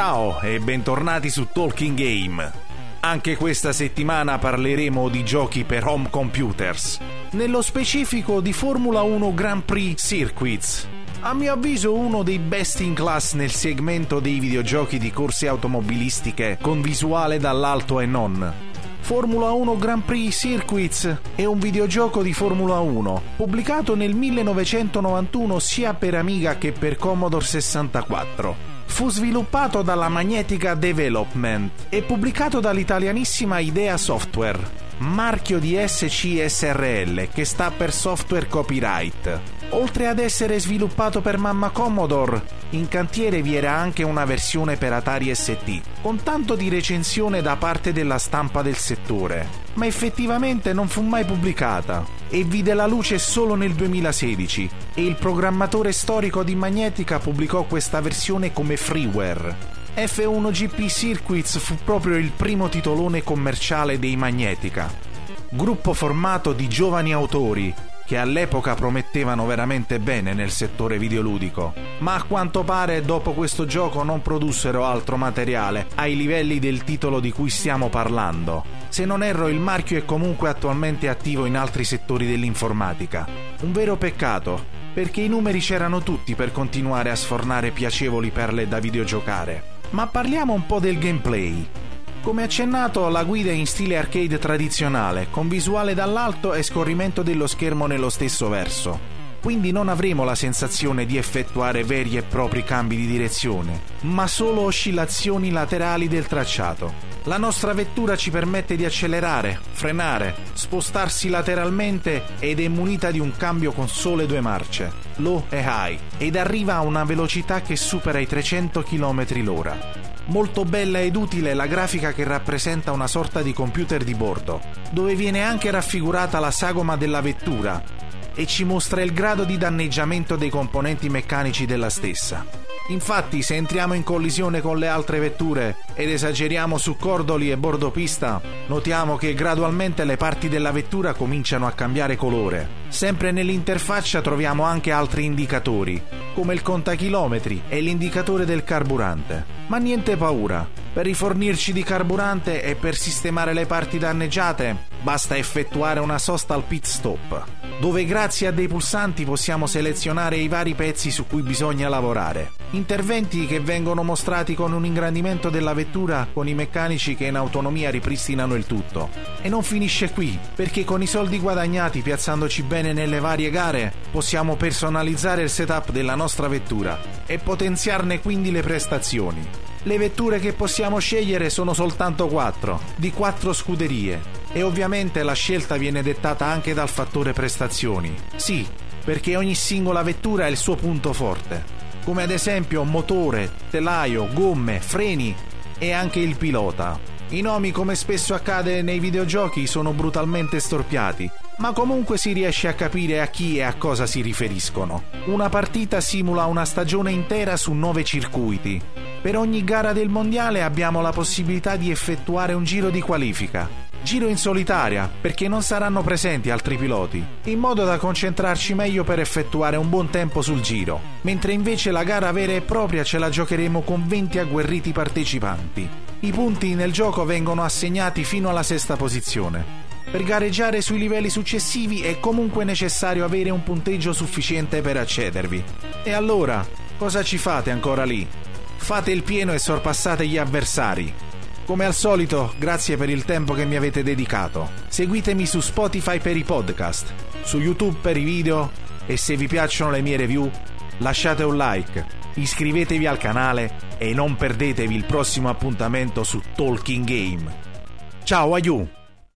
Ciao e bentornati su Talking Game. Anche questa settimana parleremo di giochi per home computers. Nello specifico di Formula 1 Grand Prix Circuits. A mio avviso uno dei best in class nel segmento dei videogiochi di corse automobilistiche con visuale dall'alto e non. Formula 1 Grand Prix Circuits è un videogioco di Formula 1, pubblicato nel 1991 sia per Amiga che per Commodore 64. Fu sviluppato dalla Magnetica Development e pubblicato dall'italianissima Idea Software, marchio di SCSRL che sta per Software Copyright. Oltre ad essere sviluppato per Mamma Commodore, in cantiere vi era anche una versione per Atari ST, con tanto di recensione da parte della stampa del settore, ma effettivamente non fu mai pubblicata e vide la luce solo nel 2016 e il programmatore storico di Magnetica pubblicò questa versione come freeware. F1 GP Circuits fu proprio il primo titolone commerciale dei Magnetica, gruppo formato di giovani autori che all'epoca promettevano veramente bene nel settore videoludico, ma a quanto pare dopo questo gioco non produssero altro materiale ai livelli del titolo di cui stiamo parlando. Se non erro il marchio è comunque attualmente attivo in altri settori dell'informatica. Un vero peccato, perché i numeri c'erano tutti per continuare a sfornare piacevoli perle da videogiocare. Ma parliamo un po' del gameplay. Come accennato, la guida è in stile arcade tradizionale, con visuale dall'alto e scorrimento dello schermo nello stesso verso. Quindi non avremo la sensazione di effettuare veri e propri cambi di direzione, ma solo oscillazioni laterali del tracciato. La nostra vettura ci permette di accelerare, frenare, spostarsi lateralmente ed è munita di un cambio con sole due marce, low e high, ed arriva a una velocità che supera i 300 km l'ora. Molto bella ed utile la grafica che rappresenta una sorta di computer di bordo, dove viene anche raffigurata la sagoma della vettura e ci mostra il grado di danneggiamento dei componenti meccanici della stessa. Infatti, se entriamo in collisione con le altre vetture ed esageriamo su cordoli e bordopista, notiamo che gradualmente le parti della vettura cominciano a cambiare colore. Sempre nell'interfaccia troviamo anche altri indicatori, come il contachilometri e l'indicatore del carburante. Ma niente paura, per rifornirci di carburante e per sistemare le parti danneggiate basta effettuare una sosta al pit stop, dove grazie a dei pulsanti possiamo selezionare i vari pezzi su cui bisogna lavorare. Interventi che vengono mostrati con un ingrandimento della vettura con i meccanici che in autonomia ripristinano il tutto. E non finisce qui, perché con i soldi guadagnati piazzandoci bene nelle varie gare possiamo personalizzare il setup della nostra vettura e potenziarne quindi le prestazioni. Le vetture che possiamo scegliere sono soltanto 4, di 4 scuderie, e ovviamente la scelta viene dettata anche dal fattore prestazioni. Sì, perché ogni singola vettura ha il suo punto forte, come ad esempio motore, telaio, gomme, freni e anche il pilota. I nomi, come spesso accade nei videogiochi, sono brutalmente storpiati, ma comunque si riesce a capire a chi e a cosa si riferiscono. Una partita simula una stagione intera su nove circuiti. Per ogni gara del mondiale abbiamo la possibilità di effettuare un giro di qualifica. Giro in solitaria, perché non saranno presenti altri piloti, in modo da concentrarci meglio per effettuare un buon tempo sul giro, mentre invece la gara vera e propria ce la giocheremo con 20 agguerriti partecipanti. I punti nel gioco vengono assegnati fino alla sesta posizione. Per gareggiare sui livelli successivi è comunque necessario avere un punteggio sufficiente per accedervi. E allora, cosa ci fate ancora lì? Fate il pieno e sorpassate gli avversari. Come al solito, grazie per il tempo che mi avete dedicato. Seguitemi su Spotify per i podcast, su YouTube per i video e se vi piacciono le mie review, lasciate un like, iscrivetevi al canale e non perdetevi il prossimo appuntamento su Talking Game. Ciao, aiù!